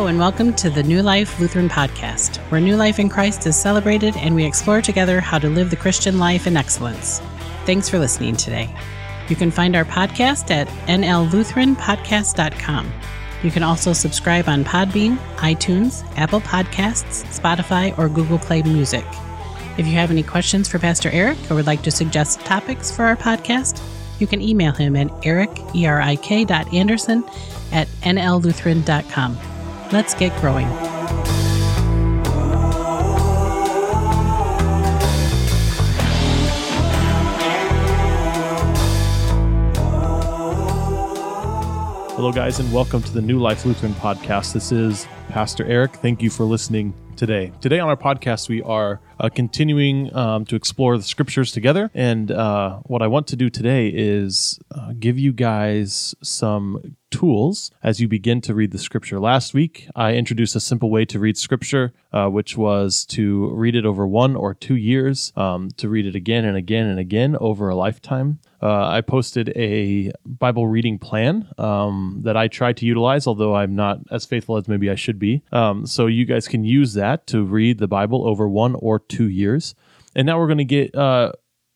Hello, and welcome to the New Life Lutheran Podcast, where new life in Christ is celebrated and we explore together how to live the Christian life in excellence. Thanks for listening today. You can find our podcast at nllutheranpodcast.com. You can also subscribe on Podbean, iTunes, Apple Podcasts, Spotify, or Google Play Music. If you have any questions for Pastor Erik or would like to suggest topics for our podcast, you can email him at erik, E-R-I-K dot Anderson at nllutheran.com. Let's get growing. Hello, guys, and welcome to the New Life Lutheran podcast. This is Pastor Erik. Thank you for listening today. Today on our podcast, we are uh, continuing um, to explore the scriptures together. And uh, what I want to do today is uh, give you guys some tools as you begin to read the scripture. Last week, I introduced a simple way to read scripture, uh, which was to read it over one or two years, um, to read it again and again and again over a lifetime. Uh, I posted a Bible reading plan um, that I try to utilize, although I'm not as faithful as maybe I should be. Um, so you guys can use that to read the Bible over one or two years. And now we're going to get uh,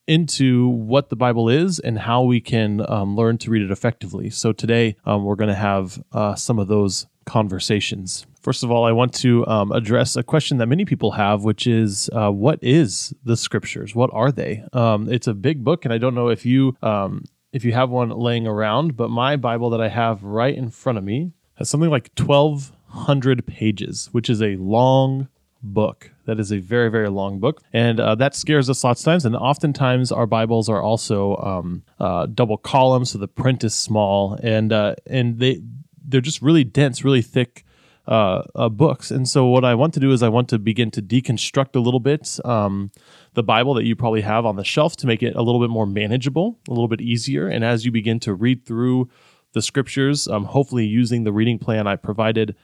into what the Bible is and how we can um, learn to read it effectively. So today um, we're going to have uh, some of those conversations. First of all, I want to um, address a question that many people have, which is uh, what is the scriptures? What are they? Um, it's a big book, and I don't know if you um, if you have one laying around, but my Bible that I have right in front of me has something like twelve hundred pages, which is a long book. That is a very, very long book. And uh, that scares us lots of times. And oftentimes our Bibles are also um, uh, double columns, so the print is small. And, uh, and they, they're just really dense, really thick uh, uh, books. And so, what I want to do is I want to begin to deconstruct a little bit um, the Bible that you probably have on the shelf to make it a little bit more manageable, a little bit easier. And as you begin to read through the scriptures, um, hopefully using the reading plan I provided,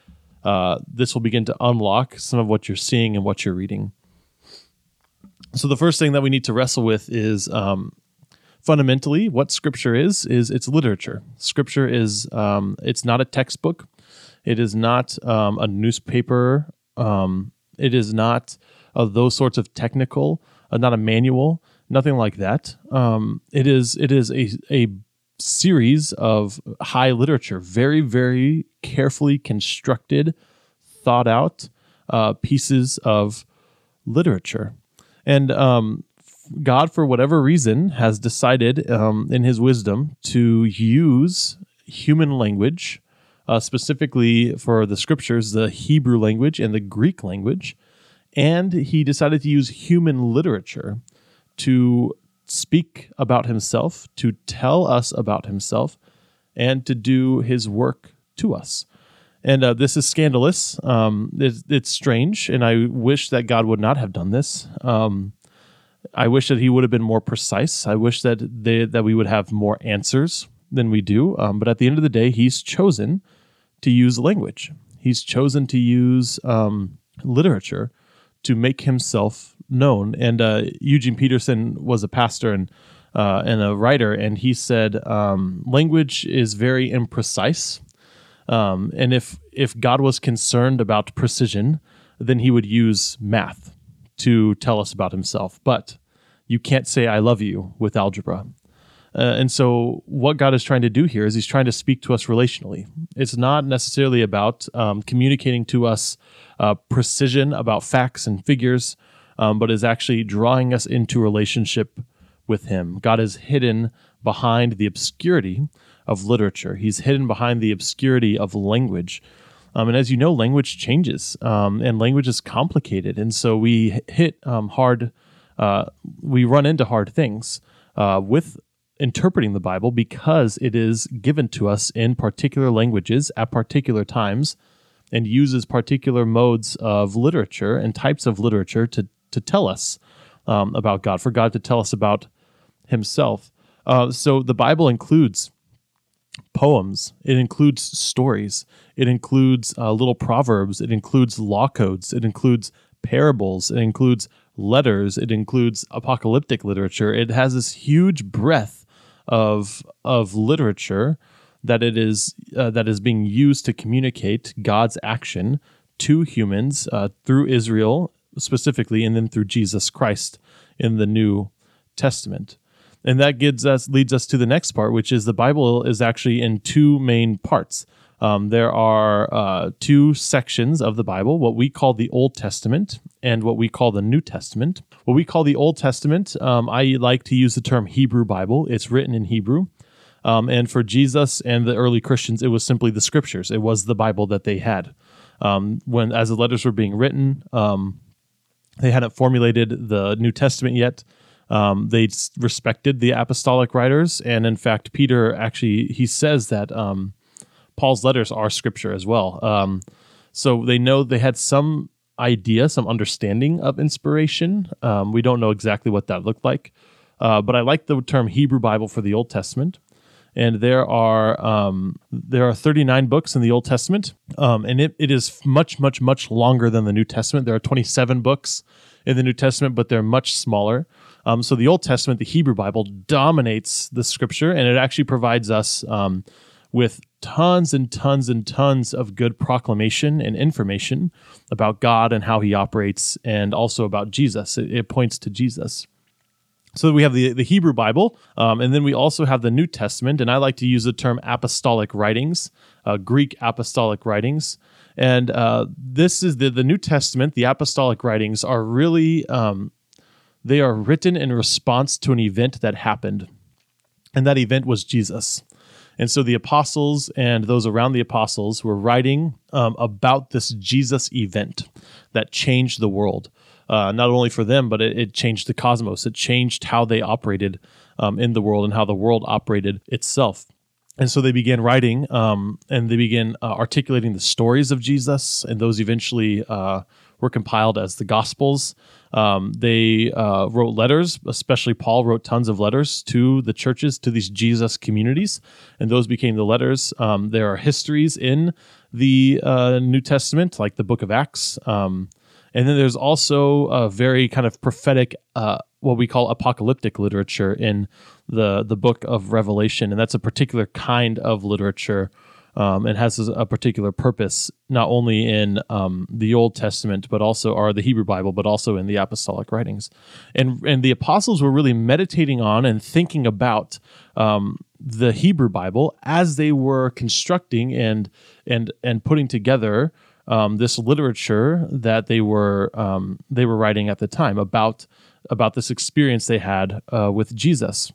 uh, this will begin to unlock some of what you're seeing and what you're reading. So, the first thing that we need to wrestle with is um, fundamentally what scripture is is it's literature. Scripture is um, it's not a textbook. It is not um, a newspaper. Um, it is not uh, those sorts of technical uh, not a manual nothing like that. Um, it is it is a, a series of high literature very very carefully constructed thought out uh, pieces of literature and um, God, for whatever reason, has decided um, in his wisdom to use human language, uh, specifically for the scriptures, the Hebrew language and the Greek language. And he decided to use human literature to speak about himself, to tell us about himself, and to do his work to us. And uh, this is scandalous. Um, it's, it's, strange, and I wish that God would not have done this. Um, I wish that he would have been more precise. I wish that they, that we would have more answers than we do. Um, but at the end of the day, he's chosen to use language. He's chosen to use um, literature to make himself known. And uh, Eugene Peterson was a pastor and uh, and a writer, and he said um, language is very imprecise. Um, and if if God was concerned about precision, then he would use math to tell us about himself. But you can't say I love you with algebra. Uh, and so, what God is trying to do here is He's trying to speak to us relationally. It's not necessarily about um, communicating to us uh, precision about facts and figures, um, but is actually drawing us into relationship with Him. God is hidden behind the obscurity of literature, He's hidden behind the obscurity of language. Um, and as you know, language changes um, and language is complicated. And so we hit um, hard, uh, we run into hard things uh, with interpreting the Bible because it is given to us in particular languages at particular times and uses particular modes of literature and types of literature to, to tell us um, about God, for God to tell us about Himself. Uh, so the Bible includes poems, it includes stories, it includes uh, little proverbs, it includes law codes, it includes parables, it includes letters, it includes apocalyptic literature. It has this huge breadth of of literature that it is uh, that is being used to communicate God's action to humans uh, through Israel specifically, and then through Jesus Christ in the New Testament. And that gives us leads us to the next part, which is the Bible is actually in two main parts. Um, there are uh, two sections of the Bible, what we call the Old Testament and what we call the New Testament. What we call the Old Testament, um, I like to use the term Hebrew Bible. It's written in Hebrew. Um, and for Jesus and the early Christians, it was simply the scriptures. It was the Bible that they had. Um, when as the letters were being written, um, they hadn't formulated the New Testament yet. Um, they respected the apostolic writers, and in fact, Peter actually he says that um, Paul's letters are scripture as well. Um, so they know they had some idea, some understanding of inspiration. Um, we don't know exactly what that looked like, uh, but I like the term Hebrew Bible for the Old Testament. And there are um, there are 39 books in the Old Testament, um, and it, it is much much much longer than the New Testament. There are 27 books in the New Testament, but they're much smaller. Um, so the Old Testament, the Hebrew Bible, dominates the Scripture, and it actually provides us um, with tons and tons and tons of good proclamation and information about God and how he operates, and also about Jesus. It, it points to Jesus. So we have the, the Hebrew Bible, um, and then we also have the New Testament, and I like to use the term apostolic writings, uh, Greek apostolic writings. And uh, this is the, the New Testament, the apostolic writings are really, um, they are written in response to an event that happened. And that event was Jesus. And so the apostles and those around the apostles were writing um, about this Jesus event that changed the world. Uh, not only for them, but it, it, changed the cosmos. It changed how they operated um, in the world and how the world operated itself. And so they began writing um, and they began uh, articulating the stories of Jesus, and those eventually uh, were compiled as the Gospels. Um, they uh, wrote letters, especially Paul wrote tons of letters to the churches, to these Jesus communities, and those became the letters. Um, there are histories in the uh, New Testament, like the book of Acts. Um, and then there's also a very kind of prophetic, uh, what we call apocalyptic literature in the, the book of Revelation. And that's a particular kind of literature um, and has a particular purpose not only in um, the Old Testament but also or the Hebrew Bible, but also in the apostolic writings. And and the apostles were really meditating on and thinking about um, the Hebrew Bible as they were constructing and and and putting together um, this literature that they were um, they were writing at the time about about this experience they had uh, with Jesus.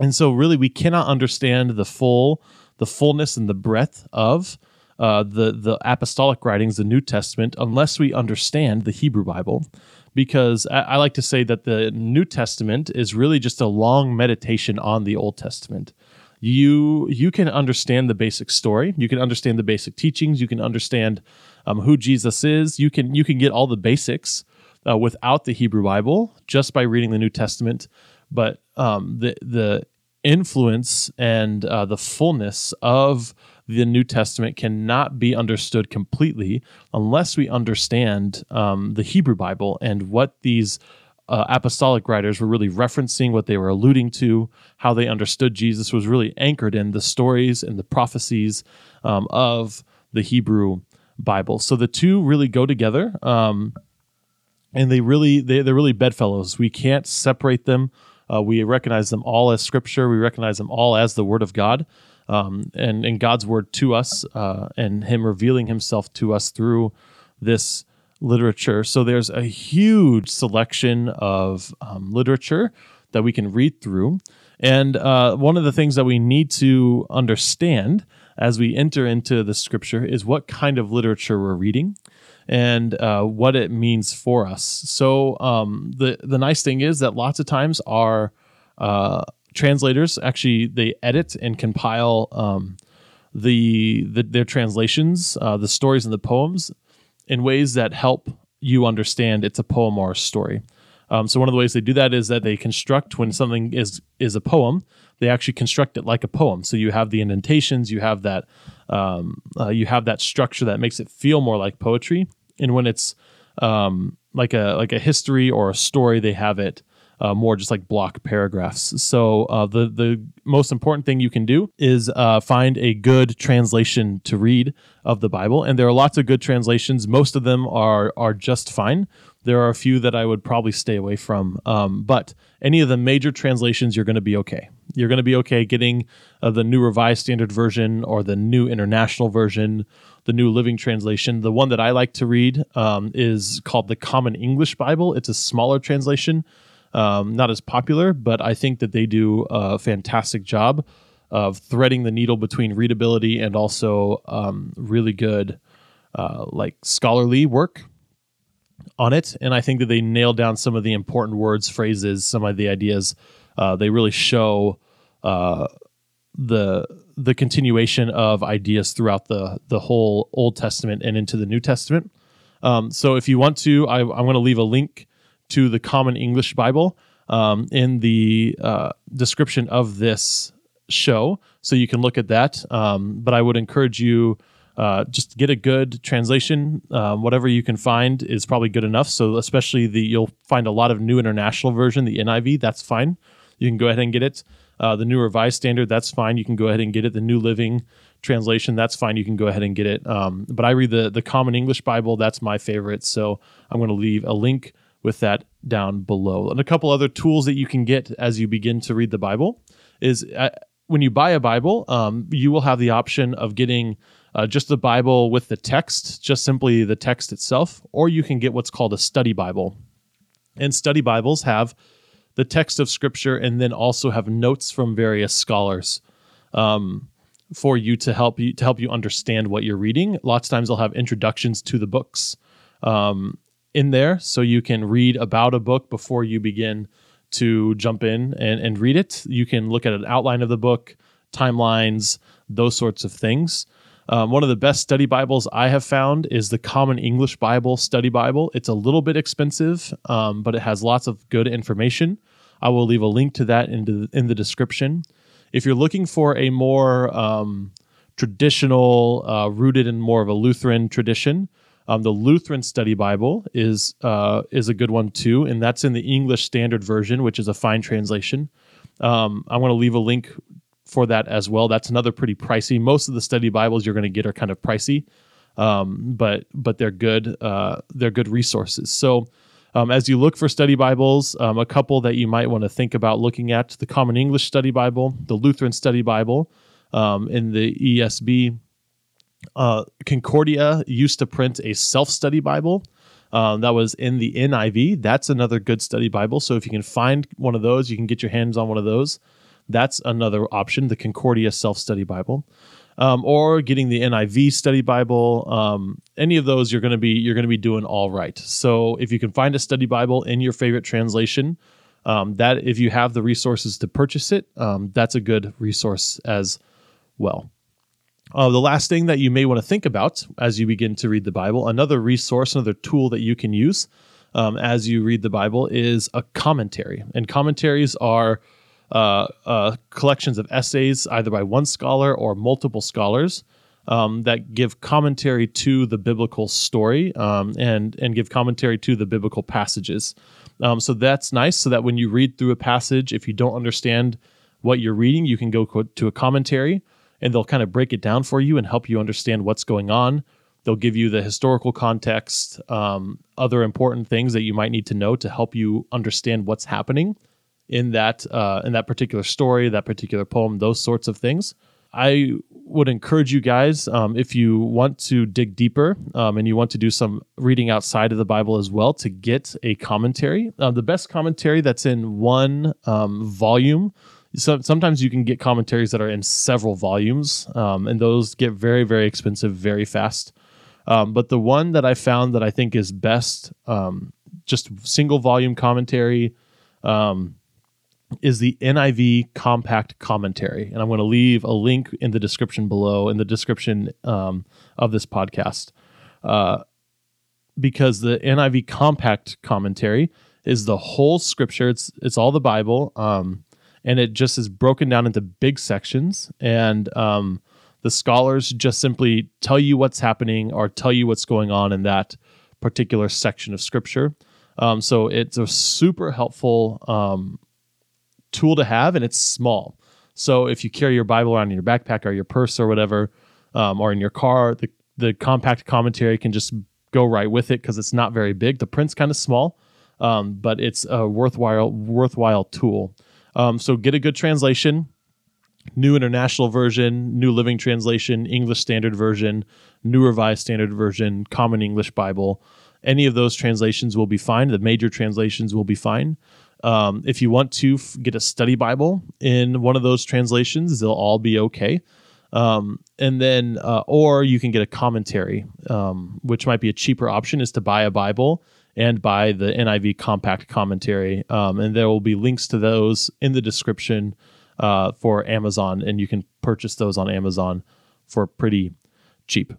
And so, really, we cannot understand the full the fullness and the breadth of uh, the the apostolic writings, the New Testament, unless we understand the Hebrew Bible. Because I, I, like to say that the New Testament is really just a long meditation on the Old Testament. You you can understand the basic story, you can understand the basic teachings, you can understand um, who Jesus is. You can you can get all the basics uh, without the Hebrew Bible just by reading the New Testament. But um, the the influence and uh, the fullness of the New Testament cannot be understood completely unless we understand um, the Hebrew Bible and what these uh, apostolic writers were really referencing, what they were alluding to, how they understood Jesus was really anchored in the stories and the prophecies um, of the Hebrew Bible. So the two really go together. Um, and they really they, they're really bedfellows. We can't separate them uh, we recognize them all as Scripture. We recognize them all as the Word of God, um, and and God's Word to us, uh, and Him revealing Himself to us through this literature. So there's a huge selection of um, literature that we can read through, and uh, one of the things that we need to understand as we enter into the Scripture is what kind of literature we're reading and uh, what it means for us. So um, the the nice thing is that lots of times our uh, translators actually they edit and compile um, the, the, their translations, uh, the stories and the poems, in ways that help you understand it's a poem or a story. Um, so one of the ways they do that is that they construct when something is is a poem, they actually construct it like a poem. So you have the indentations, you have that um, uh, you have that structure that makes it feel more like poetry and when it's um, like a like a history or a story, they have it uh, more just like block paragraphs. So uh, the the most important thing you can do is uh, find a good translation to read of the Bible, and there are lots of good translations. Most of them are are just fine. There are a few that I would probably stay away from, um, but any of the major translations, you're going to be okay. You're going to be okay getting uh, the New Revised Standard Version or the New International Version, the New Living Translation. The one that I like to read um, is called the Common English Bible. It's a smaller translation um, not as popular, but I think that they do a fantastic job of threading the needle between readability and also um, really good uh, like scholarly work on it. And I think that they nail down some of the important words, phrases, some of the ideas. Uh, they really show uh, the the continuation of ideas throughout the the whole Old Testament and into the New Testament. Um, so if you want to, I, I'm going to leave a link to the Common English Bible um, in the uh, description of this show, so you can look at that. Um, but I would encourage you uh, just get a good translation. Um, whatever you can find is probably good enough. So especially the you'll find a lot of New International Version, the NIV. That's fine. You can go ahead and get it. Uh, the New Revised Standard, that's fine. You can go ahead and get it. The New Living Translation, that's fine. You can go ahead and get it. Um, but I read the the Common English Bible. That's my favorite. So I'm going to leave a link with that down below. And a couple other tools that you can get as you begin to read the Bible is uh, when you buy a Bible, um, you will have the option of getting uh, just the Bible with the text, just simply the text itself, or you can get what's called a study Bible. And study Bibles have the text of Scripture and then also have notes from various scholars. Um, for you to help you to help you understand what you're reading. Lots of times they'll have introductions to the books. Um, in there so you can read about a book before you begin to jump in and, and read it. You can look at an outline of the book, timelines, those sorts of things. Um, one of the best study Bibles I have found is the Common English Bible Study Bible. It's a little bit expensive, um, but it has lots of good information. I will leave a link to that in the, in the description. If you're looking for a more um, traditional, uh, rooted in more of a Lutheran tradition, um, the Lutheran Study Bible is uh, is a good one too, and that's in the English Standard Version, which is a fine translation. Um, I want to leave a link for that as well. That's another pretty pricey. Most of the study Bibles you're going to get are kind of pricey, um, but but they're good. Uh, they're good resources. So. Um, as you look for study Bibles, um, a couple that you might want to think about looking at the Common English Study Bible, the Lutheran Study Bible, um, in the ESV. uh, Concordia used to print a self study Bible. Um, that was in the NIV. That's another good study Bible. So if you can find one of those, you can get your hands on one of those. That's another option, the Concordia self study Bible. Um, or getting the NIV study Bible. Um, any of those, you're going to be you're going to be doing all right. So if you can find a study Bible in your favorite translation, um, that if you have the resources to purchase it, um, that's a good resource as well. Uh, the last thing that you may want to think about as you begin to read the Bible, another resource, another tool that you can use um, as you read the Bible is a commentary. And commentaries are uh, uh, collections of essays, either by one scholar or multiple scholars, um, that give commentary to the biblical story um, and and give commentary to the biblical passages. Um, so that's nice. So that when you read through a passage, if you don't understand what you're reading, you can go to a commentary and they'll kind of break it down for you and help you understand what's going on. They'll give you the historical context, um, other important things that you might need to know to help you understand what's happening in that uh, in that particular story, that particular poem, those sorts of things. I would encourage you guys, um, if you want to dig deeper um, and you want to do some reading outside of the Bible as well, to get a commentary. Uh, the best commentary that's in one um, volume so sometimes you can get commentaries that are in several volumes, um, and those get very, very expensive very fast. Um, but the one that I found that I think is best, um, just single volume commentary, um, is the NIV Compact Commentary, and I'm going to leave a link in the description below, in the description um, of this podcast, uh, because the NIV Compact Commentary is the whole Scripture. It's it's all the Bible. Um, and it just is broken down into big sections and um, the scholars just simply tell you what's happening or tell you what's going on in that particular section of scripture Um, so it's a super helpful um, tool to have, and it's small. So if you carry your Bible around in your backpack or your purse or whatever, um, or in your car, the the compact commentary can just go right with it because it's not very big. The print's kind of small, um, but it's a worthwhile worthwhile tool. Um, so get a good translation. New International Version, New Living Translation, English Standard Version, New Revised Standard Version, Common English Bible. Any of those translations will be fine. The major translations will be fine. Um, if you want to f- get a study Bible in one of those translations, they'll all be okay. Um, and then, uh, or you can get a commentary, um, which might be a cheaper option, is to buy a Bible and buy the NIV compact commentary. Um, and there will be links to those in the description uh, for Amazon, and you can purchase those on Amazon for pretty cheap.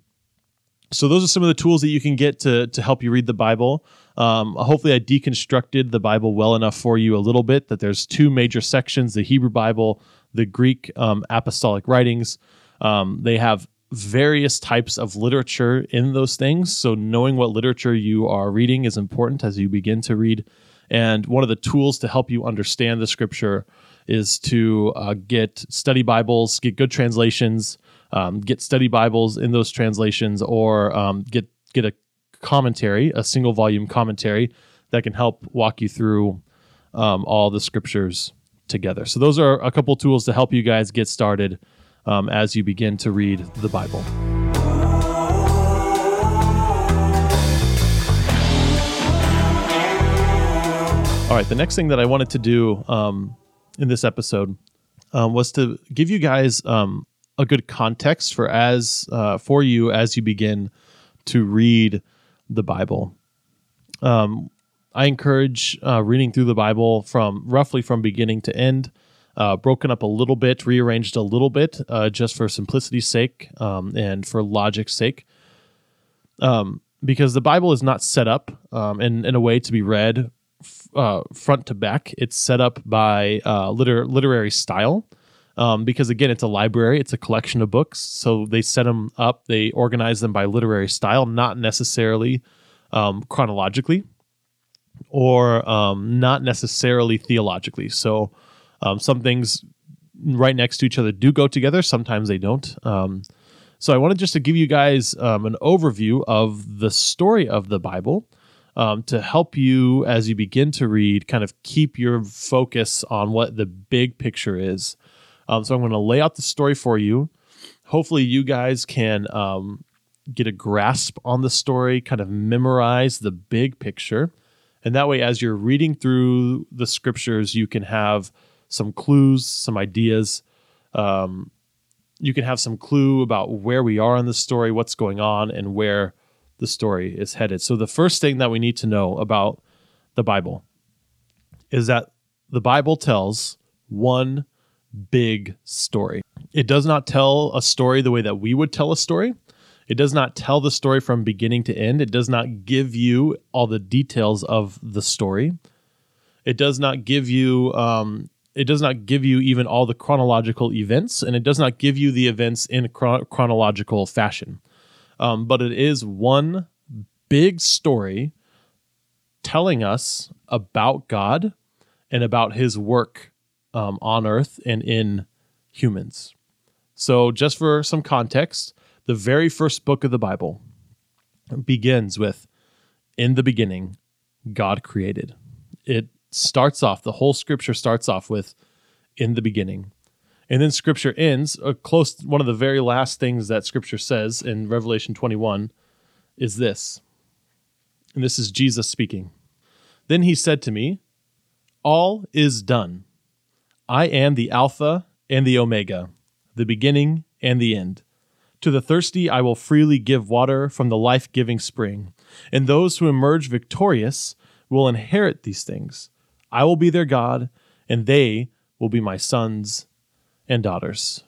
So those are some of the tools that you can get to to help you read the Bible. Um, hopefully, I deconstructed the Bible well enough for you a little bit. That there's two major sections: the Hebrew Bible, the Greek um, apostolic writings. Um, they have various types of literature in those things. So knowing what literature you are reading is important as you begin to read. And one of the tools to help you understand the Scripture is to uh, get study Bibles, get good translations um, get study Bibles in those translations, or um, get get a commentary, a single volume commentary that can help walk you through um, all the scriptures together. So those are a couple tools to help you guys get started um, as you begin to read the Bible. All right, the next thing that I wanted to do um, in this episode um, was to give you guys um, a good context for as uh, for you as you begin to read the Bible. Um, I encourage uh, reading through the Bible from roughly from beginning to end, uh, broken up a little bit, rearranged a little bit, uh, just for simplicity's sake um, and for logic's sake. Um, because the Bible is not set up um, in, in a way to be read f- uh, front to back. It's set up by uh, liter- literary style um, because again, it's a library, it's a collection of books. So they set them up, they organize them by literary style, not necessarily um, chronologically or um, not necessarily theologically. So um, some things right next to each other do go together, sometimes they don't. Um, so I wanted just to give you guys um, an overview of the story of the Bible. Um, to help you as you begin to read, kind of keep your focus on what the big picture is um, so I'm going to lay out the story for you. Hopefully, you guys can um, get a grasp on the story, kind of memorize the big picture. And that way, as you're reading through the scriptures, you can have some clues, some ideas. Um, you can have some clue about where we are in the story, what's going on, and where the story is headed. So, the first thing that we need to know about the Bible is that the Bible tells one big story. It does not tell a story the way that we would tell a story. It does not tell the story from beginning to end. It does not give you all the details of the story. It does not give you um, it does not give you even all the chronological events, and it does not give you the events in chron- chronological fashion. Um, but it is one big story telling us about God and about His work um, on earth and in humans. So, just for some context, the very first book of the Bible begins with In the beginning, God created. It starts off, the whole scripture starts off with In the beginning. And then scripture ends, a close one of the very last things that scripture says in Revelation 21 is this. And this is Jesus speaking. Then he said to me, All is done. I am the Alpha and the Omega, the beginning and the end. To the thirsty, I will freely give water from the life giving spring, and those who emerge victorious will inherit these things. I will be their God, and they will be my sons and daughters.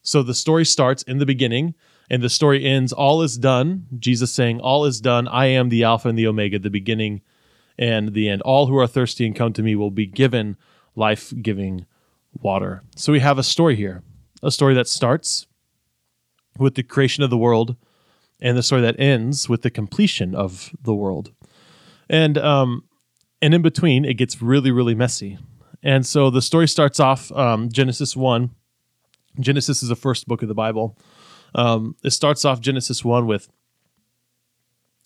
So the story starts in the beginning, and the story ends all is done. Jesus saying, All is done. I am the Alpha and the Omega, the beginning and the end. All who are thirsty and come to me will be given life giving water. So we have a story here, a story that starts with the creation of the world and the story that ends with the completion of the world. And um, And in between, it gets really, really messy. And so the story starts off um, Genesis 1. Genesis is the first book of the Bible. Um, it starts off Genesis 1 with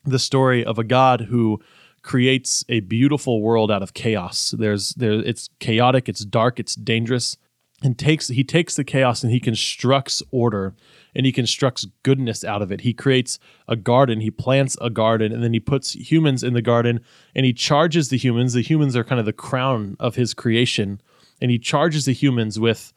the story of a God who creates a beautiful world out of chaos. There's there it's chaotic, it's dark, it's dangerous. And takes he takes the chaos and he constructs order and he constructs goodness out of it. He creates a garden, he plants a garden, and then he puts humans in the garden and he charges the humans. The humans are kind of the crown of his creation, and he charges the humans with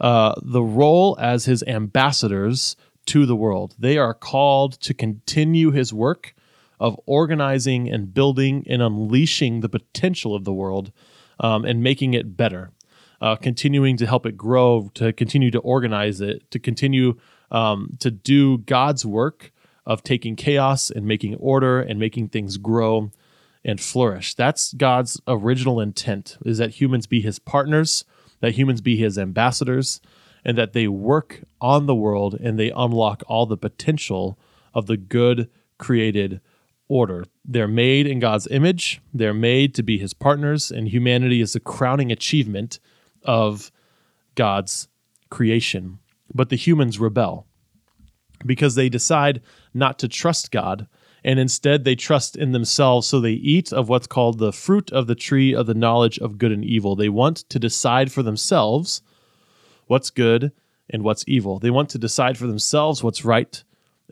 uh, the role as his ambassadors to the world. They are called to continue his work of organizing and building and unleashing the potential of the world um, and making it better, uh, continuing to help it grow, to continue to organize it, to continue um, to do God's work of taking chaos and making order and making things grow and flourish. That's God's original intent is that humans be his partners, that humans be his ambassadors, and that they work on the world and they unlock all the potential of the good created order. They're made in God's image, they're made to be his partners, and humanity is the crowning achievement of God's creation. But the humans rebel because they decide not to trust God and instead they trust in themselves so they eat of what's called the fruit of the tree of the knowledge of good and evil. They want to decide for themselves what's good and what's evil. They want to decide for themselves what's right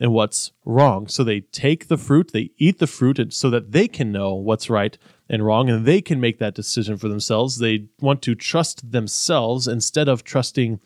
and what's wrong. So they take the fruit, they eat the fruit so that they can know what's right and wrong and they can make that decision for themselves. They want to trust themselves instead of trusting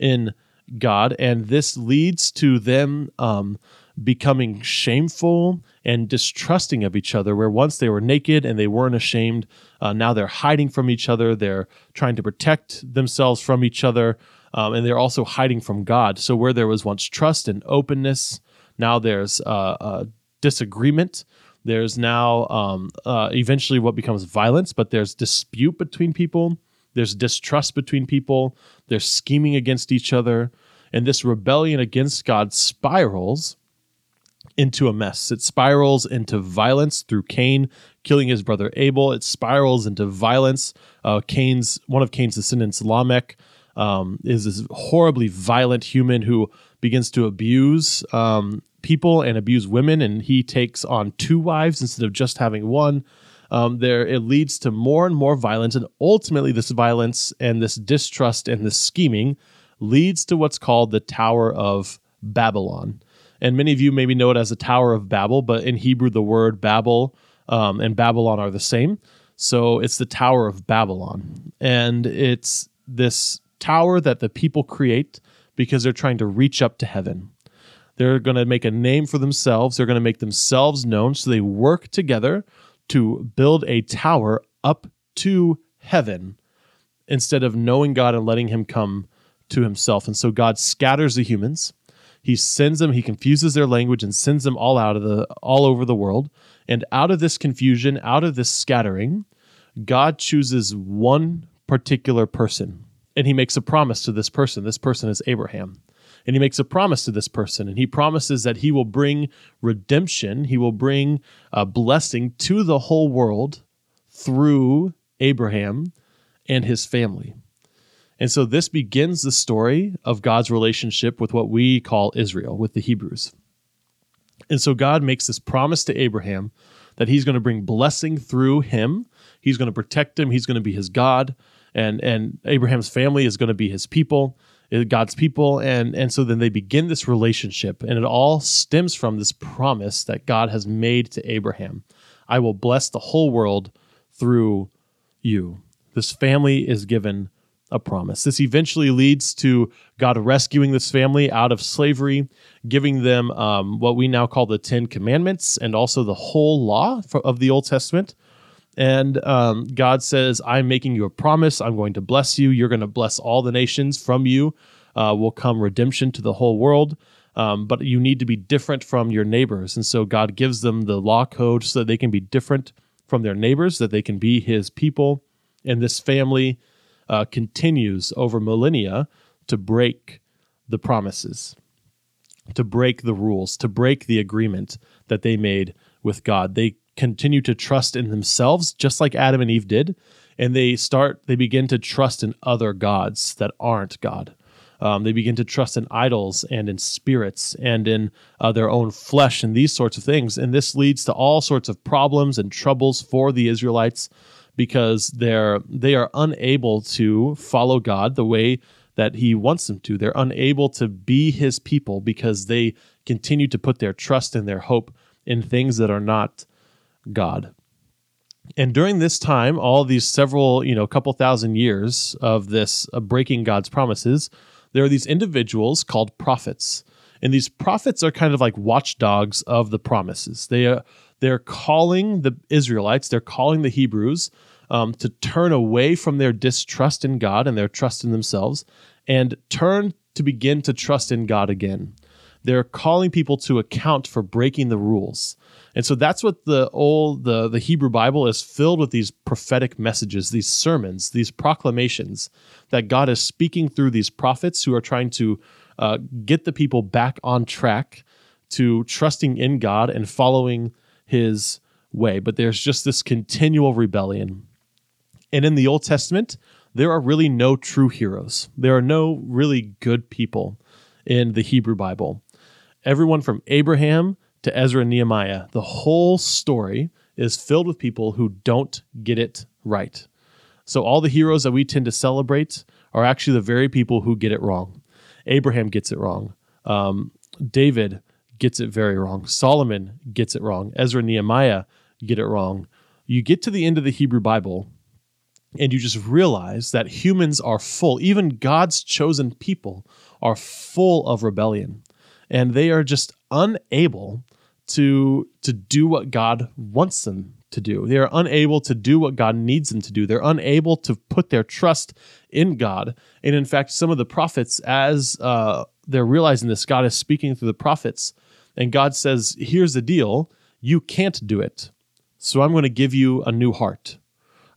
in God. And this leads to them um, becoming shameful and distrusting of each other, where once they were naked and they weren't ashamed, uh, now they're hiding from each other. They're trying to protect themselves from each other. Um, and they're also hiding from God. So, where there was once trust and openness, now there's uh, uh, disagreement. There's now um, uh, eventually what becomes violence, but there's dispute between people. There's distrust between people. There's scheming against each other. And this rebellion against God spirals into a mess. It spirals into violence through Cain killing his brother Abel. It spirals into violence. Uh, Cain's one of Cain's descendants, Lamech, um, is this horribly violent human who begins to abuse um, people and abuse women, and he takes on two wives instead of just having one. Um, there, it leads to more and more violence, and ultimately, this violence and this distrust and this scheming leads to what's called the Tower of Babylon. And many of you maybe know it as the Tower of Babel, but in Hebrew, the word Babel um, and Babylon are the same. So it's the Tower of Babylon. And it's this tower that the people create because they're trying to reach up to heaven. They're going to make a name for themselves. They're going to make themselves known. So they work together to build a tower up to heaven instead of knowing God and letting Him come to Himself. And so God scatters the humans. He sends them, he confuses their language and sends them all out of the all over the world. And out of this confusion, out of this scattering, God chooses one particular person and he makes a promise to this person. This person is Abraham. And he makes a promise to this person, and he promises that he will bring redemption, he will bring a blessing to the whole world through Abraham and his family. And so this begins the story of God's relationship with what we call Israel, with the Hebrews. And so God makes this promise to Abraham that he's going to bring blessing through him. He's going to protect him. He's going to be his God and and Abraham's family is going to be his people, uh, God's people, and and so then they begin this relationship, and it all stems from this promise that God has made to Abraham: "I will bless the whole world through you." This family is given a promise. This eventually leads to God rescuing this family out of slavery, giving them um, what we now call the Ten Commandments and also the whole law of the Old Testament. And um, God says, I'm making you a promise. I'm going to bless you. You're going to bless all the nations. From you uh, will come redemption to the whole world. Um, but you need to be different from your neighbors. And so God gives them the law code so that they can be different from their neighbors, that they can be his people. And this family uh, continues over millennia to break the promises, to break the rules, to break the agreement that they made with God. They continue to trust in themselves, just like Adam and Eve did, and they start they begin to trust in other gods that aren't God. Um, they begin to trust in idols and in spirits and in uh, their own flesh and these sorts of things. And this leads to all sorts of problems and troubles for the Israelites because they're they are unable to follow God the way that He wants them to. They're unable to be His people because they continue to put their trust and their hope in things that are not God. And during this time, all these several, you know, couple thousand years of this uh, breaking God's promises, there are these individuals called prophets. And these prophets are kind of like watchdogs of the promises. They are, they're calling the Israelites, they're calling the Hebrews um, to turn away from their distrust in God and their trust in themselves and turn to begin to trust in God again. They're calling people to account for breaking the rules. And so that's what the old the, the Hebrew Bible is filled with these prophetic messages, these sermons, these proclamations that God is speaking through these prophets who are trying to uh, get the people back on track to trusting in God and following his way. But there's just this continual rebellion. And in the Old Testament, there are really no true heroes. There are no really good people in the Hebrew Bible. Everyone from Abraham to Ezra and Nehemiah, the whole story is filled with people who don't get it right. So all the heroes that we tend to celebrate are actually the very people who get it wrong. Abraham gets it wrong. Um, David gets it very wrong. Solomon gets it wrong. Ezra and Nehemiah get it wrong. You get to the end of the Hebrew Bible and you just realize that humans are full, even God's chosen people are full of rebellion. And they are just unable to, to do what God wants them to do. They are unable to do what God needs them to do. They're unable to put their trust in God. And in fact, some of the prophets, as uh, they're realizing this, God is speaking through the prophets. And God says, Here's the deal you can't do it. So I'm going to give you a new heart.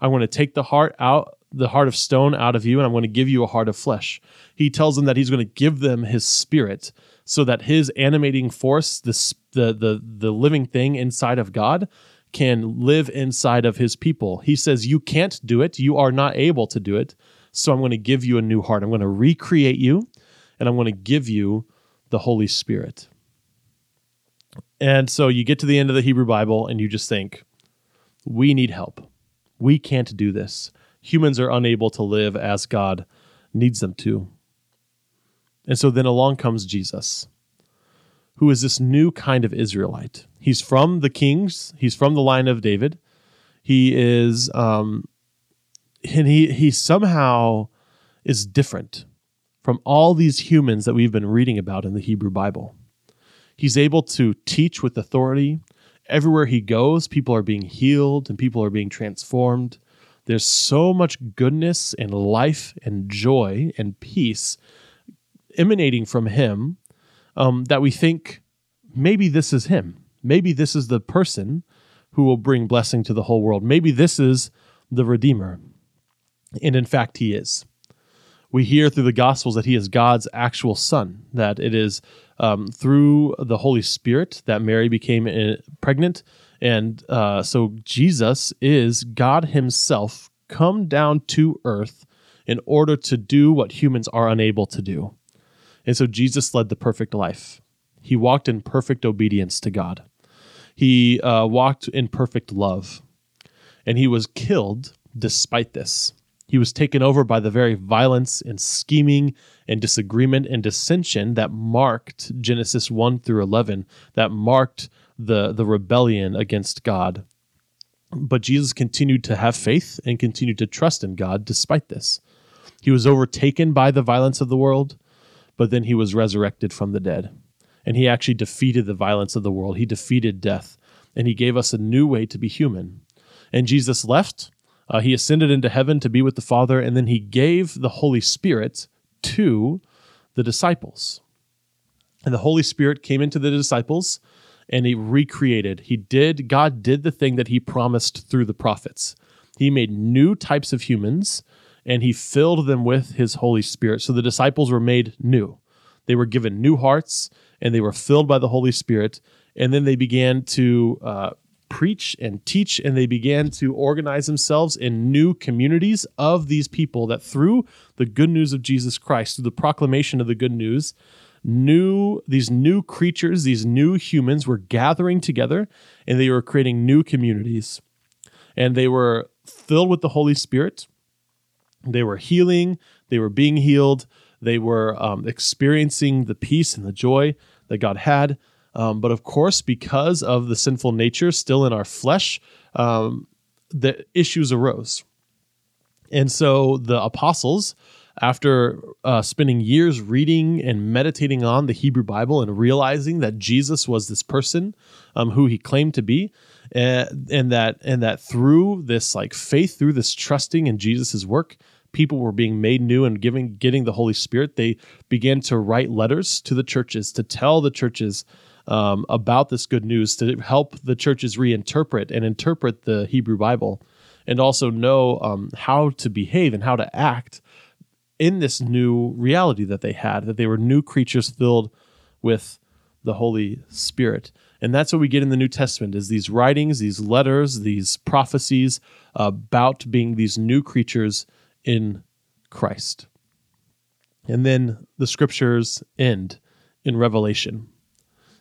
I'm going to take the heart out, the heart of stone out of you, and I'm going to give you a heart of flesh. He tells them that he's going to give them his spirit so that his animating force, the, the, the, the living thing inside of God, can live inside of his people. He says, You can't do it. You are not able to do it. So I'm going to give you a new heart. I'm going to recreate you, and I'm going to give you the Holy Spirit. And so you get to the end of the Hebrew Bible and you just think, We need help. We can't do this. Humans are unable to live as God needs them to. And so then along comes Jesus, who is this new kind of Israelite. He's from the kings, he's from the line of David. He is, um, and he, he somehow is different from all these humans that we've been reading about in the Hebrew Bible. He's able to teach with authority everywhere he goes, people are being healed and people are being transformed. There's so much goodness and life and joy and peace emanating from him um, that we think maybe this is him. Maybe this is the person who will bring blessing to the whole world. Maybe this is the Redeemer. And in fact, he is. We hear through the Gospels that he is God's actual son, that it is um, through the Holy Spirit that Mary became uh, pregnant. And uh, so Jesus is God Himself come down to earth in order to do what humans are unable to do. And so Jesus led the perfect life. He walked in perfect obedience to God. He uh, walked in perfect love. And he was killed despite this. He was taken over by the very violence and scheming and disagreement and dissension that marked Genesis 1 through 11, that marked the, the rebellion against God. But Jesus continued to have faith and continued to trust in God despite this. He was overtaken by the violence of the world, but then he was resurrected from the dead. And he actually defeated the violence of the world. He defeated death, and he gave us a new way to be human. And Jesus left uh, he ascended into heaven to be with the Father, and then he gave the Holy Spirit to the disciples. And the Holy Spirit came into the disciples and he recreated. He did, God did the thing that he promised through the prophets. He made new types of humans and he filled them with his Holy Spirit. So the disciples were made new. They were given new hearts and they were filled by the Holy Spirit. And then they began to uh, preach and teach, and they began to organize themselves in new communities of these people that through the good news of Jesus Christ, through the proclamation of the good news, new these new creatures, these new humans were gathering together and they were creating new communities. And they were filled with the Holy Spirit. They were healing, they were being healed, they were um, experiencing the peace and the joy that God had. Um, but of course, because of the sinful nature still in our flesh, um, the issues arose. And so the apostles, after uh, spending years reading and meditating on the Hebrew Bible and realizing that Jesus was this person um, who he claimed to be, and, and that and that through this like faith, through this trusting in Jesus's work, people were being made new and giving getting the Holy Spirit. They began to write letters to the churches to tell the churches um, about this good news to help the churches reinterpret and interpret the Hebrew Bible and also know um, how to behave and how to act in this new reality that they had, that they were new creatures filled with the Holy Spirit. And that's what we get in the New Testament is these writings, these letters, these prophecies about being these new creatures in Christ. And then the scriptures end in Revelation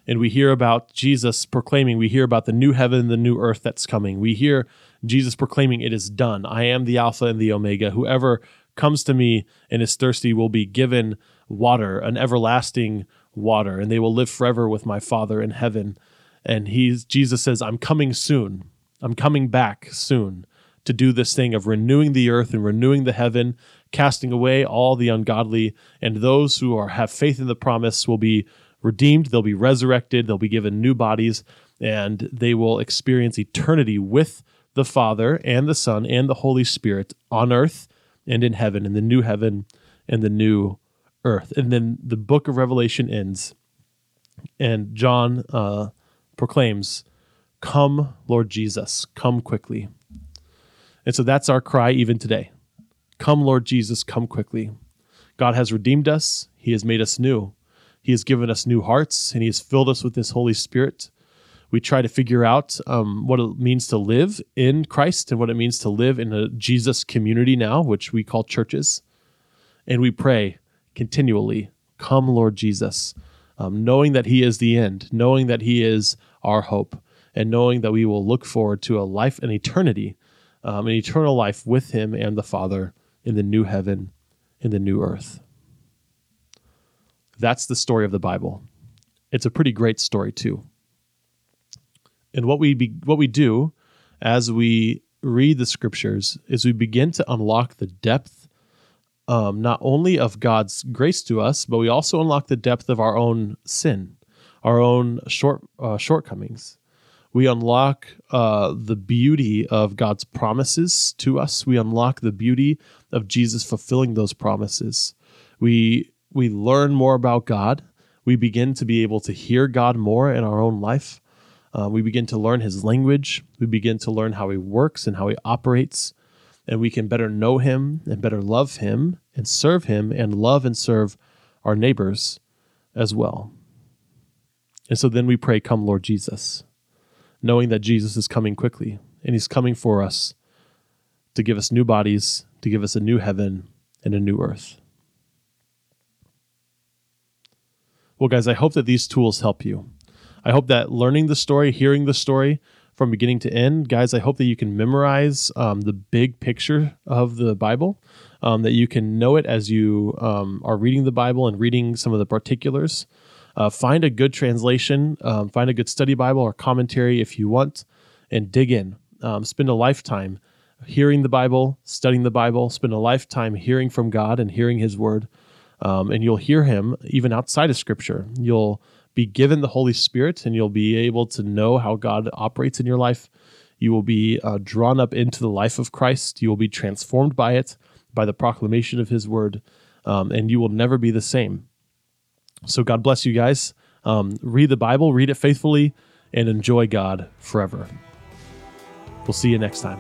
and we hear about Jesus proclaiming, we hear about the new heaven the new earth that's coming. We hear Jesus proclaiming, It is done. I am the Alpha and the Omega. Whoever comes to me and is thirsty will be given water, an everlasting water, and they will live forever with my Father in heaven. And he's Jesus says, I'm coming soon. I'm coming back soon to do this thing of renewing the earth and renewing the heaven, casting away all the ungodly, and those who are have faith in the promise will be redeemed, they'll be resurrected, they'll be given new bodies, and they will experience eternity with the Father and the Son and the Holy Spirit on earth and in heaven, in the new heaven and the new earth. And then the book of Revelation ends, and John uh, proclaims, Come, Lord Jesus, come quickly. And so that's our cry even today. Come, Lord Jesus, come quickly. God has redeemed us, He has made us new. He has given us new hearts and He has filled us with His Holy Spirit. We try to figure out um, what it means to live in Christ and what it means to live in a Jesus community now, which we call churches. And we pray continually, Come, Lord Jesus, um, knowing that He is the end, knowing that He is our hope, and knowing that we will look forward to a life, an eternity, um, an eternal life with Him and the Father in the new heaven, in the new earth. That's the story of the Bible. It's a pretty great story too. And what we be, what we do as we read the scriptures is we begin to unlock the depth um, not only of God's grace to us, but we also unlock the depth of our own sin, our own short uh, shortcomings. We unlock uh, the beauty of God's promises to us. We unlock the beauty of Jesus fulfilling those promises. We we learn more about God. We begin to be able to hear God more in our own life. Uh, we begin to learn his language. We begin to learn how he works and how he operates. And we can better know him and better love him and serve him and love and serve our neighbors as well. And so then we pray, Come, Lord Jesus, knowing that Jesus is coming quickly and he's coming for us to give us new bodies, to give us a new heaven and a new earth. Well, guys, I hope that these tools help you. I hope that learning the story, hearing the story from beginning to end, guys, I hope that you can memorize um, the big picture of the Bible, um, that you can know it as you um, are reading the Bible and reading some of the particulars. Uh, find a good translation, um, find a good study Bible or commentary if you want, and dig in. Um, spend a lifetime hearing the Bible, studying the Bible, spend a lifetime hearing from God and hearing His Word um, and you'll hear him even outside of Scripture. You'll be given the Holy Spirit, and you'll be able to know how God operates in your life. You will be uh, drawn up into the life of Christ. You will be transformed by it, by the proclamation of His word, um, and you will never be the same. So, God bless you guys. Um, read the Bible, read it faithfully, and enjoy God forever. We'll see you next time.